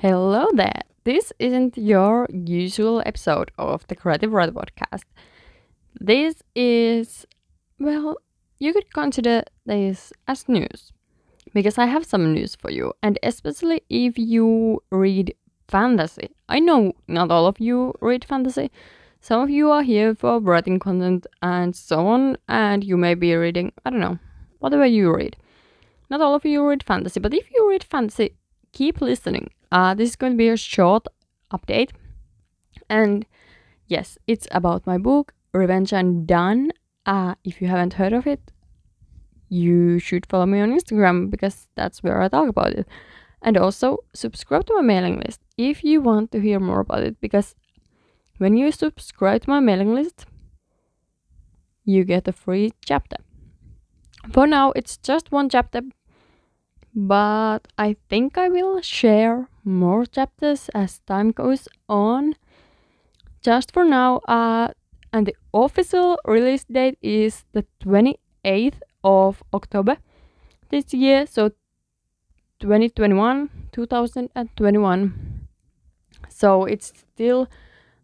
Hello there. This isn't your usual episode of the Creative Writer podcast. This is, well, you could consider this as news because I have some news for you, and especially if you read fantasy. I know not all of you read fantasy. Some of you are here for writing content and so on, and you may be reading, I don't know, whatever you read. Not all of you read fantasy, but if you read fantasy, keep listening uh, this is going to be a short update. And yes, it's about my book, Revenge Undone. Uh, if you haven't heard of it, you should follow me on Instagram because that's where I talk about it. And also subscribe to my mailing list if you want to hear more about it because when you subscribe to my mailing list, you get a free chapter. For now, it's just one chapter, but I think I will share more chapters as time goes on. Just for now, uh, and the official release date is the 28th of October this year, so 2021, 2021. So it's still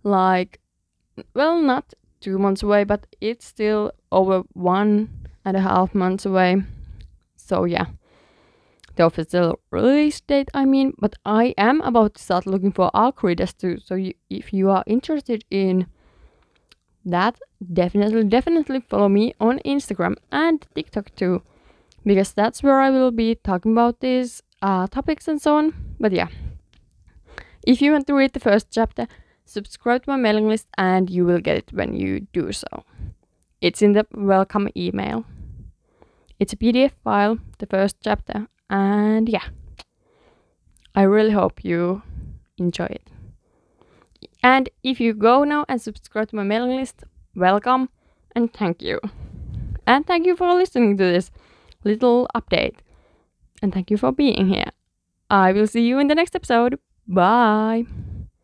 like, well, not two months away, but it's still over one and a half months away. So yeah the official release date, I mean, but I am about to start looking for ARC readers too. So you, if you are interested in that, definitely, definitely follow me on Instagram and TikTok too, because that's where I will be talking about these uh, topics and so on. But yeah, if you want to read the first chapter, subscribe to my mailing list and you will get it when you do so. It's in the welcome email. It's a PDF file, the first chapter, and yeah, I really hope you enjoy it. And if you go now and subscribe to my mailing list, welcome and thank you. And thank you for listening to this little update. And thank you for being here. I will see you in the next episode. Bye.